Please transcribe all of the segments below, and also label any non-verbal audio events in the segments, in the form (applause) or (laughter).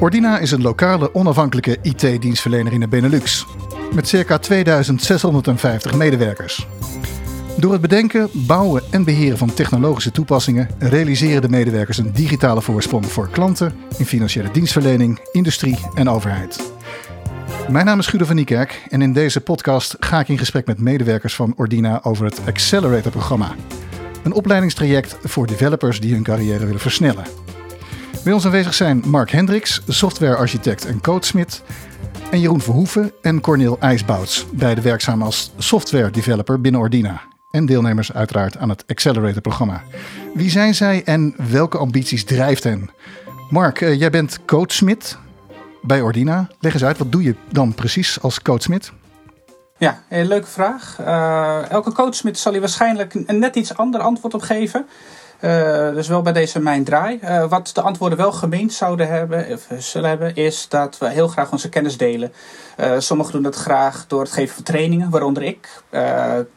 Ordina is een lokale onafhankelijke IT-dienstverlener in de Benelux. Met circa 2650 medewerkers. Door het bedenken, bouwen en beheren van technologische toepassingen realiseren de medewerkers een digitale voorsprong voor klanten in financiële dienstverlening, industrie en overheid. Mijn naam is Guido van Niekerk en in deze podcast ga ik in gesprek met medewerkers van Ordina over het Accelerator-programma. Een opleidingstraject voor developers die hun carrière willen versnellen. Bij ons aanwezig zijn Mark Hendricks, softwarearchitect en coachsmid. En Jeroen Verhoeven en Corneel IJsbouts, beide werkzaam als software developer binnen Ordina. En deelnemers uiteraard aan het Accelerator-programma. Wie zijn zij en welke ambities drijft hen? Mark, eh, jij bent coachsmid bij Ordina. Leg eens uit, wat doe je dan precies als coachsmid? Ja, een leuke vraag. Uh, elke coachsmid zal hier waarschijnlijk een net iets ander antwoord op geven. Uh, dus wel bij deze mijn draai. Uh, wat de antwoorden wel gemeend zouden hebben, of zullen hebben, is dat we heel graag onze kennis delen. Uh, sommigen doen dat graag door het geven van trainingen, waaronder ik.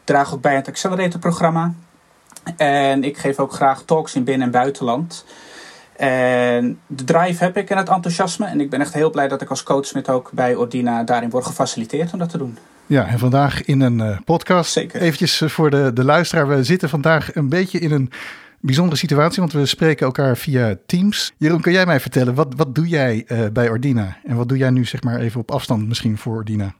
draag ook bij het Accelerator-programma. En ik geef ook graag talks in binnen- en buitenland. En de drive heb ik en het enthousiasme. En ik ben echt heel blij dat ik als coachsmid ook bij Ordina daarin word gefaciliteerd om dat te doen. Ja, en vandaag in een podcast. Zeker. Eventjes voor de, de luisteraar. We zitten vandaag een beetje in een bijzondere situatie, want we spreken elkaar via Teams. Jeroen, kan jij mij vertellen, wat, wat doe jij uh, bij Ordina? En wat doe jij nu zeg maar even op afstand misschien voor Ordina?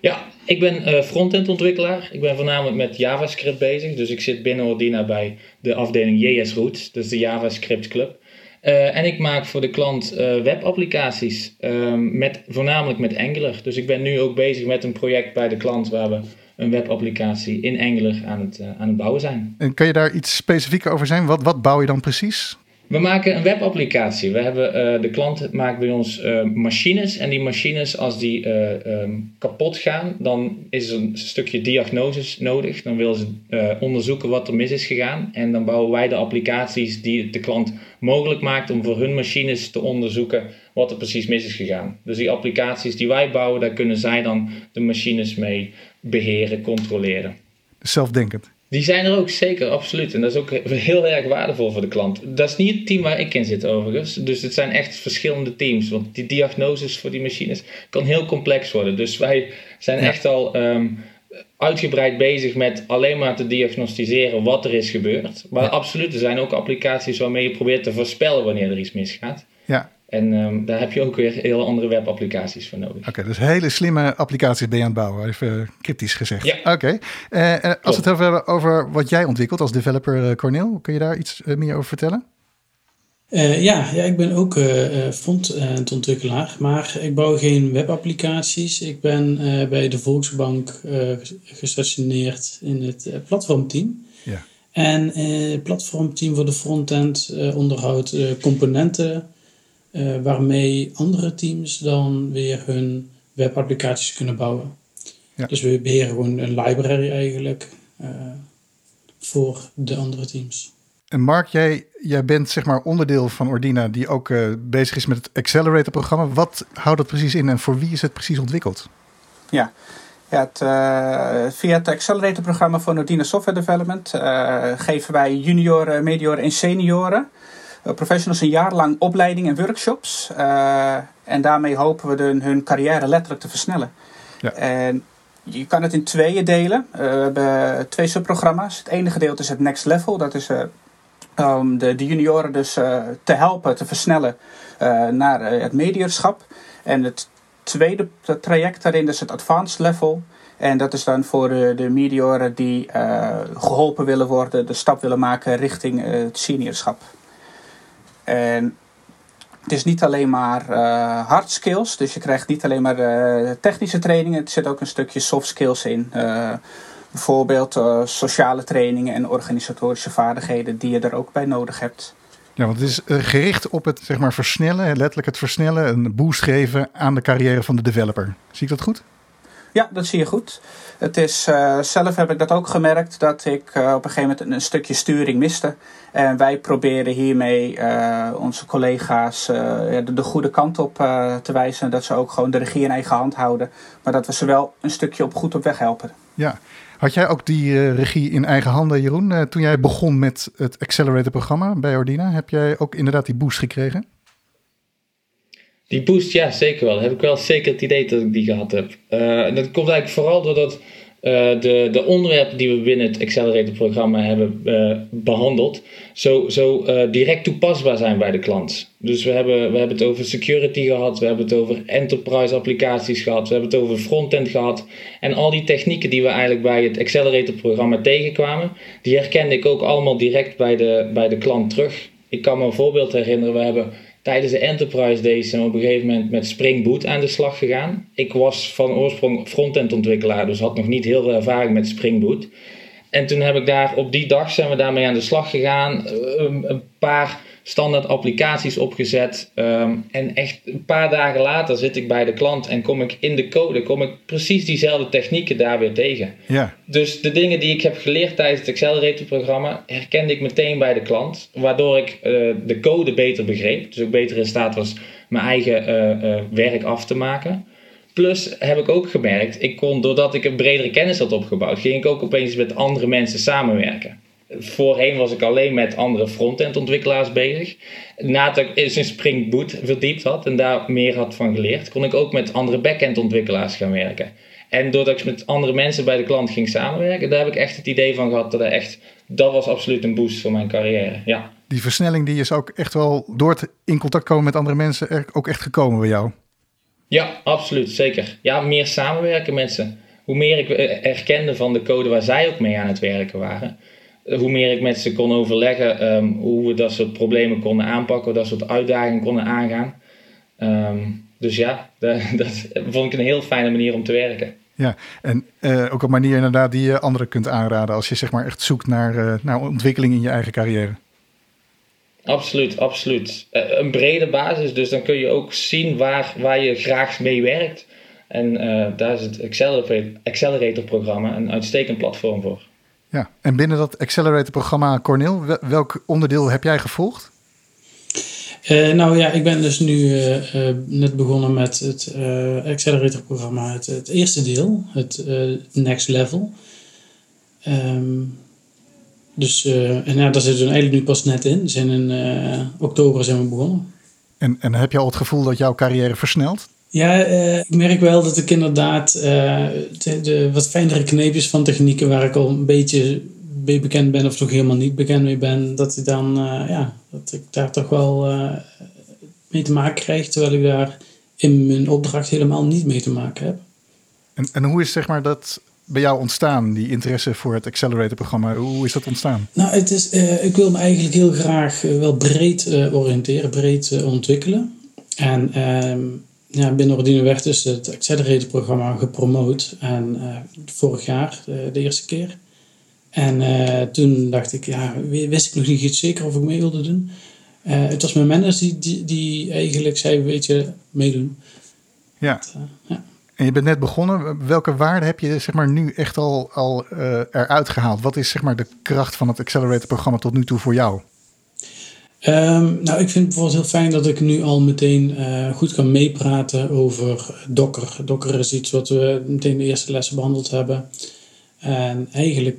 Ja, ik ben uh, frontend ontwikkelaar. Ik ben voornamelijk met JavaScript bezig. Dus ik zit binnen Ordina bij de afdeling JS Roots, dus de JavaScript Club. Uh, en ik maak voor de klant webapplicaties, met, voornamelijk met Angular. Dus ik ben nu ook bezig met een project bij de klant waar we een webapplicatie in Angular aan het, uh, aan het bouwen zijn. En kan je daar iets specifieker over zijn? Wat, wat bouw je dan precies? We maken een webapplicatie. We hebben, uh, de klant maakt bij ons uh, machines. En die machines, als die um, kapot gaan, dan is er een stukje diagnosis nodig. Dan willen ze onderzoeken wat er mis is gegaan. En dan bouwen wij de applicaties die de klant mogelijk maakt om voor hun machines te onderzoeken wat er precies mis is gegaan. Dus die applicaties die wij bouwen, daar kunnen zij dan de machines mee beheren, controleren. Zelfdenkend. Die zijn er ook zeker, absoluut. En dat is ook heel erg waardevol voor de klant. Dat is niet het team waar ik in zit overigens. Dus het zijn echt verschillende teams. Want die diagnoses voor die machines kan heel complex worden. Dus wij zijn ja. echt al um, uitgebreid bezig met alleen maar te diagnosticeren wat er is gebeurd. Maar ja. absoluut, er zijn ook applicaties waarmee je probeert te voorspellen wanneer er iets misgaat. Ja, en um, daar heb je ook weer heel andere webapplicaties voor nodig. Oké, okay, dus hele slimme applicaties ben je aan het bouwen, even cryptisch gezegd. Ja. Oké. Okay. Uh, uh, als we het hebben over wat jij ontwikkelt als developer, uh, Cornel, kun je daar iets meer over vertellen? Uh, ja, ja, ik ben ook uh, frontendontwikkelaar, maar ik bouw geen webapplicaties. Ik ben uh, bij de Volksbank gestationeerd in het platformteam. Ja. En het platformteam voor de frontend onderhoudt componenten uh, waarmee andere teams dan weer hun webapplicaties kunnen bouwen. Ja. Dus we beheren gewoon een library eigenlijk uh, voor de andere teams. En Mark, jij, jij bent zeg maar onderdeel van Ordina die ook uh, bezig is met het Accelerator-programma. Wat houdt dat precies in en voor wie is het precies ontwikkeld? Ja, ja, het, uh, via het Accelerator-programma van Ordina Software Development uh, geven wij junioren, medioren en senioren uh, professionals een jaar lang opleiding en workshops. Uh, en daarmee hopen we de, hun carrière letterlijk te versnellen. Ja. En je kan het in tweeën delen. Uh, we hebben twee subprogramma's. Het ene gedeelte is het Next Level. Dat is om de, de, junioren dus te helpen, te versnellen naar het mediorschap. En het tweede traject daarin is het Advanced Level. En dat is dan voor de, de medioren die geholpen willen worden, de stap willen maken richting het seniorschap. En het is niet alleen maar uh, hard skills, dus je krijgt niet alleen maar uh, technische trainingen, er zit ook een stukje soft skills in. Uh, bijvoorbeeld sociale trainingen en organisatorische vaardigheden die je er ook bij nodig hebt. Ja, want het is gericht op het zeg maar, versnellen, letterlijk het versnellen, een boost geven aan de carrière van de developer. Zie ik dat goed? Ja, dat zie je goed. Het is, uh, zelf heb ik dat ook gemerkt dat ik uh, op een gegeven moment een, stukje sturing miste. En wij proberen hiermee uh, onze collega's de, de, goede kant op te wijzen. Dat ze ook gewoon de regie in eigen hand houden. Maar dat we ze wel een stukje op goed op weg helpen. Ja. Had jij ook die regie in eigen handen, Jeroen? toen jij begon met het Accelerator-programma bij Ordina, heb jij ook inderdaad die boost gekregen? Die boost, ja, zeker wel. heb ik wel zeker het idee dat ik die gehad heb. Uh, dat komt eigenlijk vooral doordat uh, de, de onderwerpen die we binnen het Accelerator-programma hebben uh, behandeld, zo, zo direct toepasbaar zijn bij de klant. Dus we hebben, we hebben het over security gehad, we hebben het over enterprise-applicaties gehad, we hebben het over frontend gehad. En al die technieken die we eigenlijk bij het Accelerator-programma tegenkwamen, die herkende ik ook allemaal direct bij de, bij de klant terug. Ik kan me een voorbeeld herinneren, we hebben tijdens de Enterprise Days zijn we op een gegeven moment met Spring Boot aan de slag gegaan. Ik was van oorsprong frontend ontwikkelaar, dus had nog niet heel veel ervaring met Spring Boot. En toen heb ik daar op die dag zijn we daarmee aan de slag gegaan. Een paar standaard applicaties opgezet. Ehm, en echt een paar dagen later zit ik bij de klant en kom ik in de code, kom ik precies diezelfde technieken daar weer tegen. Ja. Dus de dingen die ik heb geleerd tijdens het Accelerator programma herkende ik meteen bij de klant, waardoor ik uh, de code beter begreep. Dus ook beter in staat was mijn eigen uh, uh, werk af te maken. Plus heb ik ook gemerkt, ik kon, doordat ik een bredere kennis had opgebouwd, ging ik ook opeens met andere mensen samenwerken. Voorheen was ik alleen met andere front-end ontwikkelaars bezig. Nadat ik eens in Spring Boot verdiept had en daar meer had van geleerd, kon ik ook met andere back-end ontwikkelaars gaan werken. En doordat ik met andere mensen bij de klant ging samenwerken, daar heb ik echt het idee van gehad dat echt, dat was absoluut een boost voor mijn carrière. Ja. Die versnelling die is ook echt wel door het in contact komen met andere mensen ook echt gekomen bij jou. Ja, absoluut, zeker. Ja, meer samenwerken met ze. Hoe meer ik herkende van de code waar zij ook mee aan het werken waren, hoe meer ik met ze kon overleggen um, hoe we dat soort problemen konden aanpakken, dat soort uitdagingen konden aangaan. Um, dus ja, (laughs) dat, vond ik een heel fijne manier om te werken. Ja, en uh, ook een manier inderdaad die je anderen kunt aanraden als je zeg maar echt zoekt naar, naar ontwikkeling in je eigen carrière. Absoluut, absoluut. Uh, een brede basis, dus dan kun je ook zien waar, waar je graag mee werkt. En daar is het Accelerator-programma een uitstekend platform voor. Ja, en binnen dat Accelerator-programma, Cornel, welk onderdeel heb jij gevolgd? Uh, nou ja, ik ben dus nu uh, uh, net begonnen met het Accelerator-programma, het, het, eerste deel, het Next Level. Um, dus en ja, daar zitten we eigenlijk nu pas net in. Zijn in oktober zijn we begonnen. En, en heb je al het gevoel dat jouw carrière versnelt? Ja, uh, ik merk wel dat ik inderdaad de, de, wat fijnere kneepjes van technieken waar ik al een beetje mee bekend ben of nog helemaal niet bekend mee ben, dat ik dan ja, dat ik daar toch wel mee te maken krijg, terwijl ik daar in mijn opdracht helemaal niet mee te maken heb. En, en hoe is zeg maar dat bij jou ontstaan, die interesse voor het Accelerator-programma? Hoe is dat ontstaan? Nou, het is, ik wil me eigenlijk heel graag wel breed oriënteren, breed ontwikkelen. En ehm, ja, binnen Ordine werd dus het Accelerator-programma gepromoot. En vorig jaar, de eerste keer. En toen dacht ik, ja, wist ik nog niet zeker of ik mee wilde doen. het was mijn manager die, die, die, eigenlijk zei, weet je, meedoen. Ja. Dat, ja. En je bent net begonnen. Welke waarde heb je zeg maar, nu echt al, al eruit gehaald? Wat is zeg maar, de kracht van het Accelerator-programma tot nu toe voor jou? Um, nou, ik vind het bijvoorbeeld heel fijn dat ik nu al meteen uh, goed kan meepraten over Docker. Docker is iets wat we meteen de eerste lessen behandeld hebben. En eigenlijk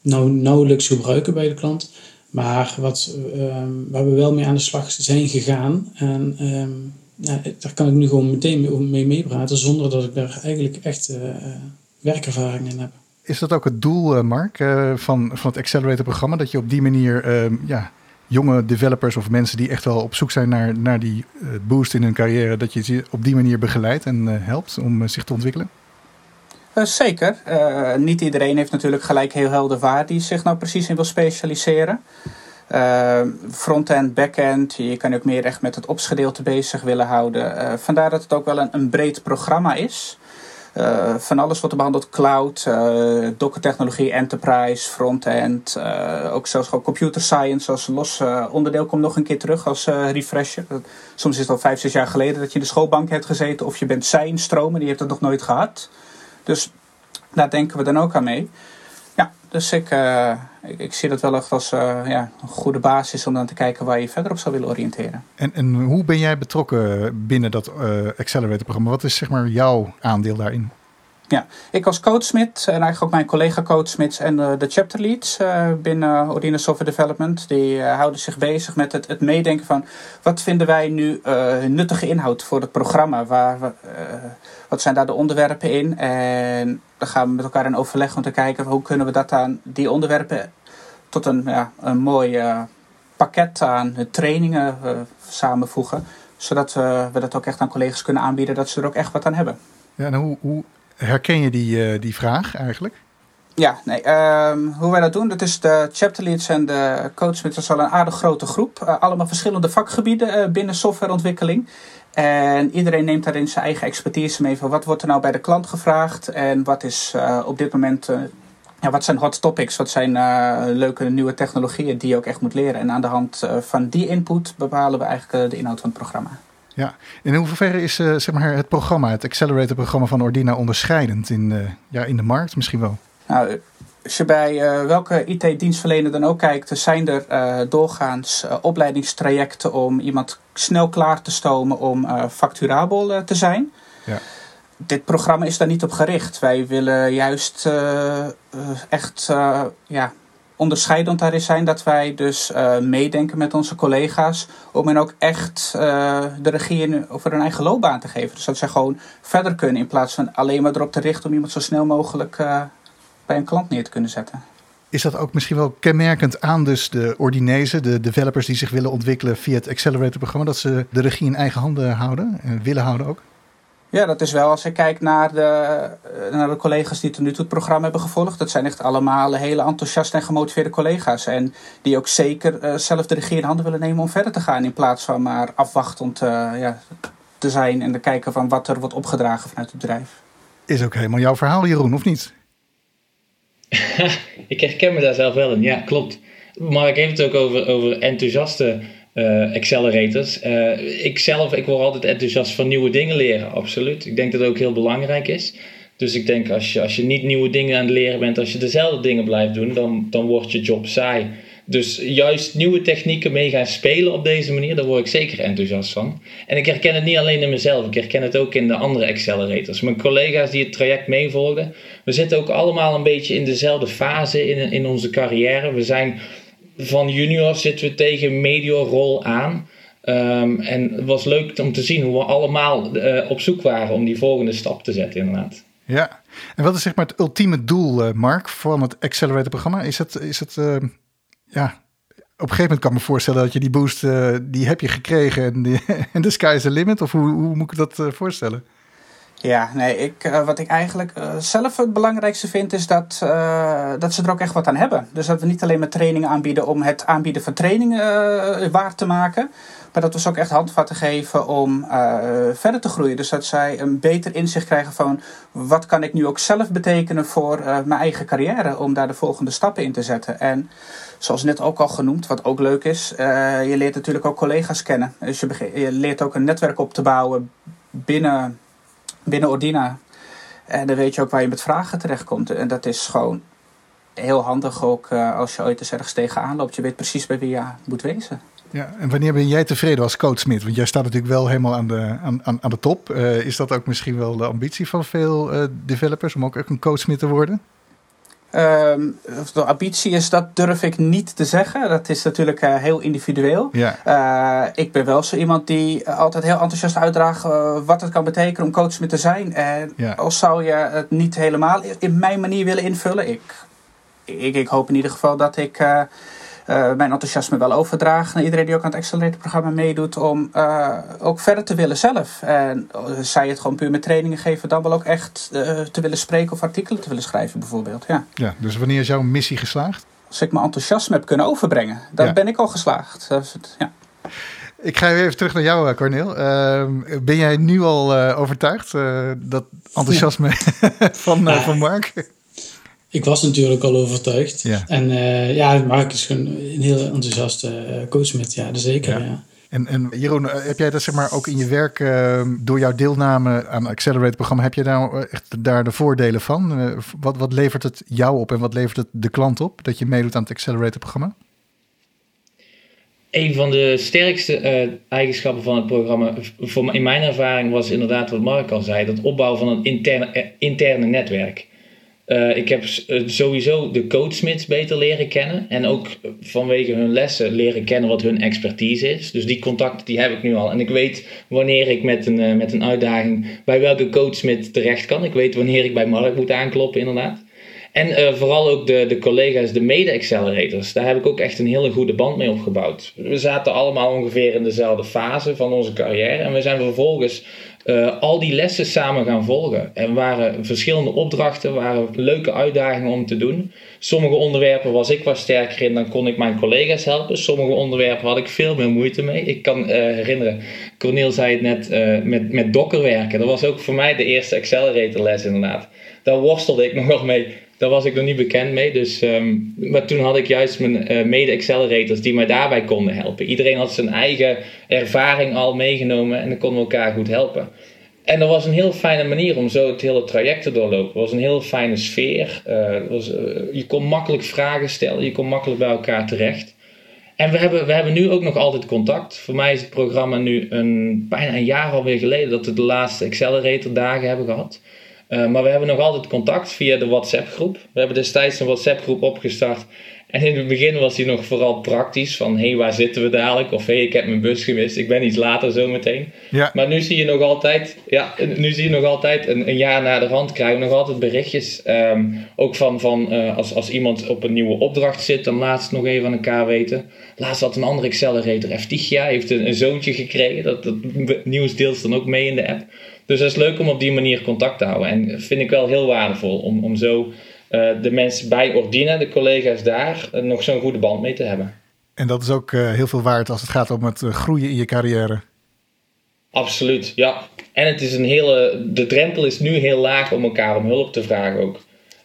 nou, nauwelijks gebruiken bij de klant. Maar wat, um, waar we wel mee aan de slag zijn gegaan. En um, nou, daar kan ik nu gewoon meteen mee meepraten zonder dat ik daar eigenlijk echt uh, werkervaring in heb. Is dat ook het doel, Mark, uh, van, van het Accelerator-programma? Dat je op die manier ja, jonge developers of mensen die echt wel op zoek zijn naar, naar die uh, boost in hun carrière, dat je ze op die manier begeleidt en uh, helpt om uh, zich te ontwikkelen? zeker. niet iedereen heeft natuurlijk gelijk heel helder waar die zich nou precies in wil specialiseren. Frontend, backend, je kan ook meer echt met het opsgedeelte bezig willen houden. vandaar dat het ook wel een, een breed programma is. Uh, van alles wordt er behandeld. Cloud, uh, Docker-technologie, enterprise, frontend. Uh, ook zelfs gewoon computer science als los onderdeel komt nog een keer terug als refresher. Soms is het al vijf, zes jaar geleden dat je in de schoolbank hebt gezeten. Of je bent zijnstromen, die hebt het nog nooit gehad. Dus daar denken we dan ook aan mee. Dus ik, uh, ik, ik, zie dat wel echt als uh, ja, een goede basis om dan te kijken waar je verder op zou willen oriënteren. En, en hoe ben jij betrokken binnen dat uh, Accelerator-programma? Wat is zeg maar jouw aandeel daarin? Ja, ik als coachsmid en eigenlijk ook mijn collega coachsmids en de chapter leads binnen Ordina Software Development, die houden zich bezig met het, het meedenken van wat vinden wij nu nuttige inhoud voor het programma? Waar, wat zijn daar de onderwerpen in? En dan gaan we met elkaar in overleg om te kijken hoe kunnen we dat aan die onderwerpen tot een, ja, een mooi pakket aan trainingen samenvoegen. Zodat we dat ook echt aan collega's kunnen aanbieden, dat ze er ook echt wat aan hebben. Ja, en hoe, hoe herken je die, uh, die vraag eigenlijk? Ja, nee, uh, hoe wij dat doen, dat is de chapter leads en de coach met is al een aardig grote groep. Uh, allemaal verschillende vakgebieden uh, binnen softwareontwikkeling. En iedereen neemt daarin zijn eigen expertise mee van wat wordt er nou bij de klant gevraagd en wat is op dit moment ja, wat zijn hot topics? Wat zijn leuke nieuwe technologieën die je ook echt moet leren? En aan de hand van die input bepalen we eigenlijk de inhoud van het programma. Ja, in hoeverre is uh, zeg maar het programma, het Accelerator-programma van Ordina onderscheidend in, uh, ja, in de markt misschien wel? Nou, als je bij uh, welke IT-dienstverlener dan ook kijkt, zijn er doorgaans opleidingstrajecten om iemand snel klaar te stomen om facturabel te zijn. Ja. Dit programma is daar niet op gericht. Wij willen juist echt ja, onderscheidend daarin zijn dat wij dus uh, meedenken met onze collega's om hen ook echt uh, de regie over hun eigen loopbaan te geven. Dus dat zij gewoon verder kunnen in plaats van alleen maar erop te richten om iemand zo snel mogelijk uh, bij een klant neer te kunnen zetten. Is dat ook misschien wel kenmerkend aan dus de ordinezen, de developers die zich willen ontwikkelen via het Accelerator-programma, dat ze de regie in eigen handen houden en willen houden ook? Ja, dat is wel. Als ik kijk naar de, eh, naar de collega's die tot nu toe het programma hebben gevolgd. Dat zijn echt allemaal hele enthousiaste en gemotiveerde collega's. En die ook zeker uh, zelf de regie in handen willen nemen om verder te gaan. In plaats van maar afwachtend uh, ja, te zijn en te kijken van wat er wordt opgedragen vanuit het bedrijf. Is ook helemaal jouw verhaal, Jeroen, of niet? (laughs) ik herken me daar zelf wel in, ja, klopt. Maar ik heb het ook over, over enthousiaste uh, accelerators. Uh, ik zelf, ik word altijd enthousiast van nieuwe dingen leren, absoluut. Ik denk dat het ook heel belangrijk is. Dus ik denk als je, als je niet nieuwe dingen aan het leren bent, als je dezelfde dingen blijft doen, dan, dan wordt je job saai. Dus juist nieuwe technieken mee gaan spelen op deze manier, daar word ik zeker enthousiast van. En ik herken het niet alleen in mezelf, ik herken het ook in de andere accelerators. Mijn collega's die het traject meevolgen, we zitten ook allemaal een beetje in dezelfde fase in, in onze carrière. We zijn van junior zitten we tegen mediorol aan. Um, en het was leuk om te zien hoe we allemaal uh, op zoek waren om die volgende stap te zetten, inderdaad. Ja, en wat is zeg maar het ultieme doel, uh, Mark, van het Accelerator-programma? Is het, is het uh, ja, op een gegeven moment kan ik me voorstellen dat je die boost, die heb je gekregen en, (laughs) en de sky is the limit? Of hoe, hoe moet ik dat voorstellen? Ja, nee, ik, uh, wat ik eigenlijk uh, zelf het belangrijkste vind is dat, uh, dat ze er ook echt wat aan hebben. Dus dat we niet alleen maar trainingen aanbieden om het aanbieden van trainingen waar te maken. Maar dat we ze ook echt handvatten geven om verder te groeien. Dus dat zij een beter inzicht krijgen van wat kan ik nu ook zelf betekenen voor mijn eigen carrière. Om daar de volgende stappen in te zetten. En zoals net ook al genoemd, wat ook leuk is. je leert natuurlijk ook collega's kennen. Dus je leert ook een netwerk op te bouwen binnen binnen Ordina. En dan weet je ook waar je met vragen terechtkomt. En dat is gewoon heel handig ook uh, als je ooit eens ergens tegenaan loopt. Je weet precies bij wie je moet wezen. Ja, en wanneer ben jij tevreden als coach Smit? Want jij staat natuurlijk wel helemaal aan de, aan, aan de top. Uh, is dat ook misschien wel de ambitie van veel uh, developers om ook echt een coach Smit te worden? Um, de ambitie is, dat durf ik niet te zeggen. Dat is natuurlijk uh, heel individueel. Ja. Uh, ik ben wel zo iemand die altijd heel enthousiast uitdraagt uh, wat het kan betekenen om coach te zijn. En ja. als zou je het niet helemaal in mijn manier willen invullen. Ik, ik, ik hoop in ieder geval dat ik mijn enthousiasme wel overdragen naar iedereen die ook aan het Accelerator-programma meedoet, om uh, ook verder te willen zelf. En uh, zij het gewoon puur met trainingen geven, dan wel ook echt te willen spreken of artikelen te willen schrijven, bijvoorbeeld. Ja. ja, dus wanneer is jouw missie geslaagd? Als ik mijn enthousiasme heb kunnen overbrengen, dan ja. ben ik al geslaagd. Het, ja. Ik ga even terug naar jou, Corneel. Ehm, ben jij nu al overtuigd dat enthousiasme (laughs) van, van (laughs) Mark? Ik was natuurlijk al overtuigd. Ja. En uh, ja, Mark is gewoon een heel enthousiaste uh, coach met, ja, zeker. Ja. ja. En, en Jeroen, eh, heb jij dat zeg maar ook in je werk, uh, door jouw deelname aan het Accelerate-programma, heb je daar echt daar de voordelen van? Uh, wat, wat levert het jou op en wat levert het de klant op dat je meedoet aan het Accelerator-programma? Een van de sterkste eigenschappen van het programma, voor, in mijn ervaring, was inderdaad wat Mark al zei: dat opbouwen van een interne, interne netwerk. Uh, ik heb sowieso de coachsmits beter leren kennen. En ook vanwege hun lessen leren kennen wat hun expertise is. Dus die contacten die heb ik nu al. En ik weet wanneer ik met een, uh, met een uitdaging bij welke coachsmit terecht kan. Ik weet wanneer ik bij Mark moet aankloppen, inderdaad. En vooral ook de, de collega's, de mede-accelerators. Daar heb ik ook echt een hele goede band mee opgebouwd. We zaten allemaal ongeveer in dezelfde fase van onze carrière. En we zijn vervolgens uh, al die lessen samen gaan volgen. En waren verschillende opdrachten, waren leuke uitdagingen om te doen. Sommige onderwerpen was ik wat sterker in, dan kon ik mijn collega's helpen. Sommige onderwerpen had ik veel meer moeite mee. Ik kan uh, herinneren, Cornel zei het net, uh, met, met Docker werken. Dat was ook voor mij de eerste accelerator les inderdaad. Daar worstelde ik (laughs) nog wel mee daar was ik nog niet bekend mee. Dus, um, maar toen had ik juist mijn uh, mede-accelerators die mij daarbij konden helpen. Iedereen had zijn eigen ervaring al meegenomen en dan konden we elkaar goed helpen. En dat was een heel fijne manier om zo het hele traject te doorlopen. Het was een heel fijne sfeer. Was, uh, je kon makkelijk vragen stellen, je kon makkelijk bij elkaar terecht. En we hebben, we hebben nu ook nog altijd contact. Voor mij is het programma nu een, bijna een jaar alweer geleden dat we de laatste Accelerator dagen hebben gehad. Uh, maar we hebben nog altijd contact via de WhatsApp groep. We hebben destijds een WhatsApp groep opgestart. En in het begin was die nog vooral praktisch. Van hé, hey, waar zitten we dadelijk? Of hé, hey, ik heb mijn bus gemist. Ik ben iets later zo meteen. Ja. Maar nu zie je nog altijd, ja, nu zie je nog altijd een, een jaar na de rand krijgen we nog altijd berichtjes. Um, ook van, van uh, als, als iemand op een nieuwe opdracht zit, dan laat het nog even aan elkaar weten. Laatst had een andere accelerator, Eftigia, heeft een, een zoontje gekregen. Dat, dat nieuws deelt dan ook mee in de app. Dus dat is leuk om op die manier contact te houden. En vind ik wel heel waardevol om, om zo de mensen bij Ordina, de collega's daar, uh, nog zo'n goede band mee te hebben. En dat is ook uh, heel veel waard als het gaat om het groeien in je carrière. Absoluut, ja. En het is een hele, de drempel is nu heel laag om elkaar om hulp te vragen ook.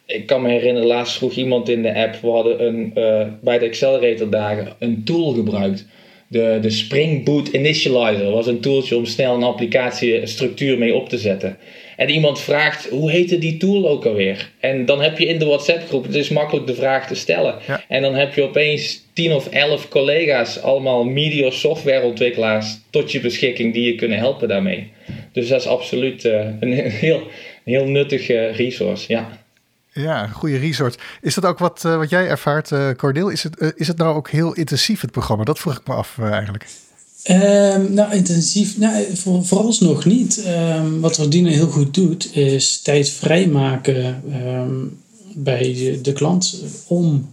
Ik kan me herinneren, laatst vroeg iemand in de app, we hadden een, bij de Accelerator dagen een tool gebruikt de, de Spring Boot Initializer was een tooltje om snel een applicatiestructuur mee op te zetten. En iemand vraagt, hoe heette die tool ook alweer? En dan heb je in de WhatsApp groep, het is makkelijk de vraag te stellen. Ja. En dan heb je opeens 10 of 11 collega's, allemaal media softwareontwikkelaars, tot je beschikking die je kunnen helpen daarmee. Dus dat is absoluut uh, een (laughs) heel, heel nuttige resource, ja. Ja, een goede resort. Is dat ook wat, uh, wat jij ervaart, uh, Cordeel? Is het, uh, is het nou ook heel intensief, het programma? Dat vroeg ik me af eigenlijk. Um, nou, intensief, nou, voor, vooralsnog niet. Um, wat Rodine heel goed doet, is tijd vrijmaken um, bij de, de, klant om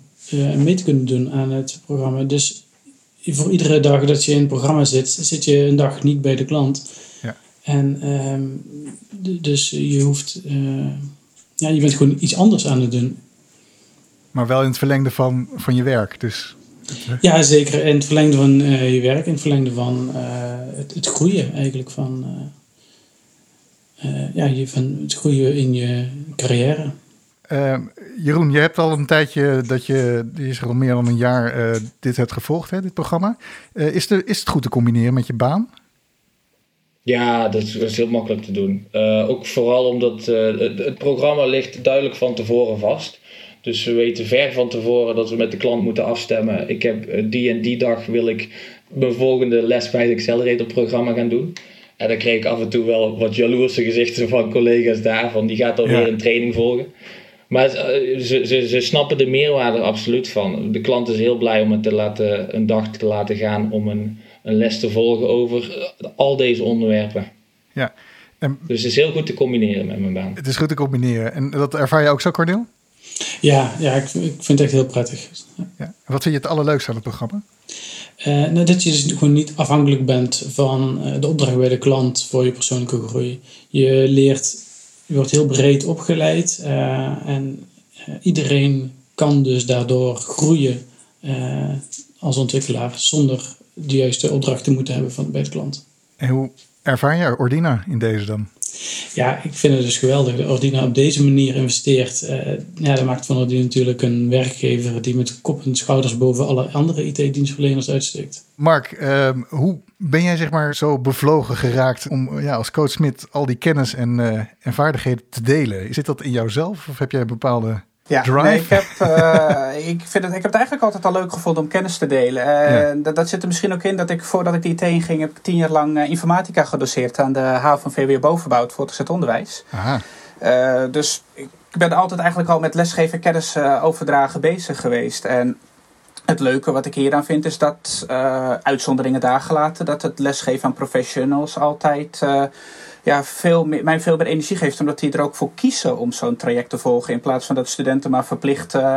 mee te kunnen doen aan het programma. Dus voor iedere dag dat je in het programma zit, zit je een dag niet bij de klant. Ja. En dus je hoeft ja, je bent gewoon iets anders aan het doen. Maar wel in het verlengde van, van je werk. Dus ja, zeker. In het verlengde van uh, je werk, in het verlengde van uh, het, het, groeien eigenlijk van, uh, ja, je, van het groeien in je carrière. Jeroen, je hebt al een tijdje dat je, je is al meer dan een jaar dit hebt gevolgd, hè, dit programma. is, de, is het goed te combineren met je baan? Ja, dat is, dat is, heel makkelijk te doen. Uh, ook vooral omdat uh, het, het, programma ligt duidelijk van tevoren vast. Dus we weten ver van tevoren dat we met de klant moeten afstemmen. Ik heb uh, die en die dag wil ik mijn volgende les bij het Accelerator programma gaan doen. En dan kreeg ik af en toe wel wat jaloerse gezichten van collega's daar. Van die gaat alweer ja. een training volgen. Maar ze, ze, ze snappen de meerwaarde absoluut van. De klant is heel blij om het te laten, een dag te laten gaan om een een les te volgen over eh, al deze onderwerpen. Ja. En dus het is heel goed te combineren met mijn baan. Het is goed te combineren. En dat ervaar je ook zo, Cornel? Ja, ja ik, ik vind het echt heel prettig. Ja. Wat vind je het allerleukste aan het programma? Uh, nou, dat je dus gewoon niet afhankelijk bent van uh, de opdracht bij de klant voor je persoonlijke groei. Je leert, je wordt heel breed opgeleid uh, en iedereen kan dus daardoor groeien als ontwikkelaar zonder de juiste opdrachten moeten hebben van, bij de klant. En hoe ervaar jij Ordina in deze dan? Ja, ik vind het dus geweldig dat Ordina op deze manier investeert. Uh, ja, dat maakt van Ordina natuurlijk een werkgever die met kop en schouders boven alle andere IT-dienstverleners uitsteekt. Mark, uh, hoe ben jij zeg maar zo bevlogen geraakt om ja, als coach Smit al die kennis en, en vaardigheden te delen? Zit dat in jouzelf of heb jij bepaalde Ja, Drive? Nee, ik, heb, uh, ik, vind het, ik heb het eigenlijk altijd al leuk gevonden om kennis te delen. Uh, ja. dat, dat, zit er misschien ook in dat ik voordat ik die IT inging, heb ik tien jaar lang uh, informatica gedoseerd aan de haven van VWO Bovenbouw, het voortgezet onderwijs. Aha. dus ik ben altijd eigenlijk al met lesgeven kennis overdragen bezig geweest. En het leuke wat ik hier aan vind is dat, uitzonderingen daar gelaten, dat het lesgeven aan professionals altijd ja, veel meer, mij veel meer energie geeft. Omdat die er ook voor kiezen om zo'n traject te volgen. In plaats van dat studenten maar verplicht uh,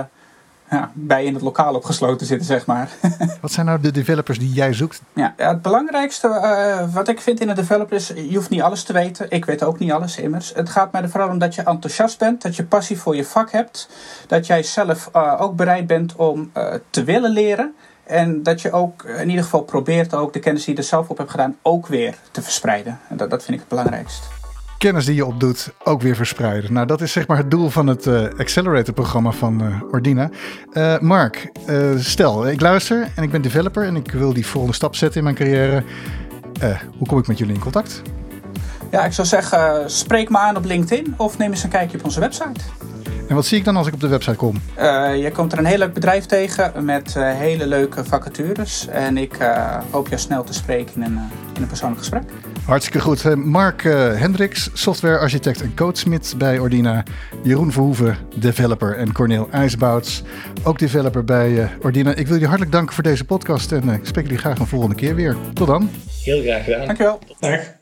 ja, bij in het lokaal opgesloten zitten, zeg maar. (laughs) wat zijn nou de developers die jij zoekt? Ja, het belangrijkste uh, wat ik vind in een developer is, je hoeft niet alles te weten. Ik weet ook niet alles immers. Het gaat mij er vooral om dat je enthousiast bent, dat je passie voor je vak hebt. Dat jij zelf uh, ook bereid bent om te willen leren. En dat je ook in ieder geval probeert ook de kennis die je er zelf op hebt gedaan ook weer te verspreiden. En dat, dat vind ik het belangrijkst. Kennis die je opdoet ook weer verspreiden. Nou, dat is zeg maar het doel van het uh, Accelerator-programma van uh, Ordina. Uh, Mark, stel, ik luister en ik ben developer en ik wil die volgende stap zetten in mijn carrière. hoe kom ik met jullie in contact? Ja, ik zou zeggen, spreek me aan op LinkedIn of neem eens een kijkje op onze website. En wat zie ik dan als ik op de website kom? Uh, je komt er een heel leuk bedrijf tegen met uh, hele leuke vacatures. En ik uh, hoop jou snel te spreken in een, in een persoonlijk gesprek. Hartstikke goed. Mark Hendricks, softwarearchitect en coachsmid bij Ordina. Jeroen Verhoeven, developer. En Corneel IJsbouts, ook developer bij Ordina. Ik wil jullie hartelijk danken voor deze podcast. En ik spreek jullie graag een volgende keer weer. Tot dan. Heel graag gedaan. Dankjewel. Dag.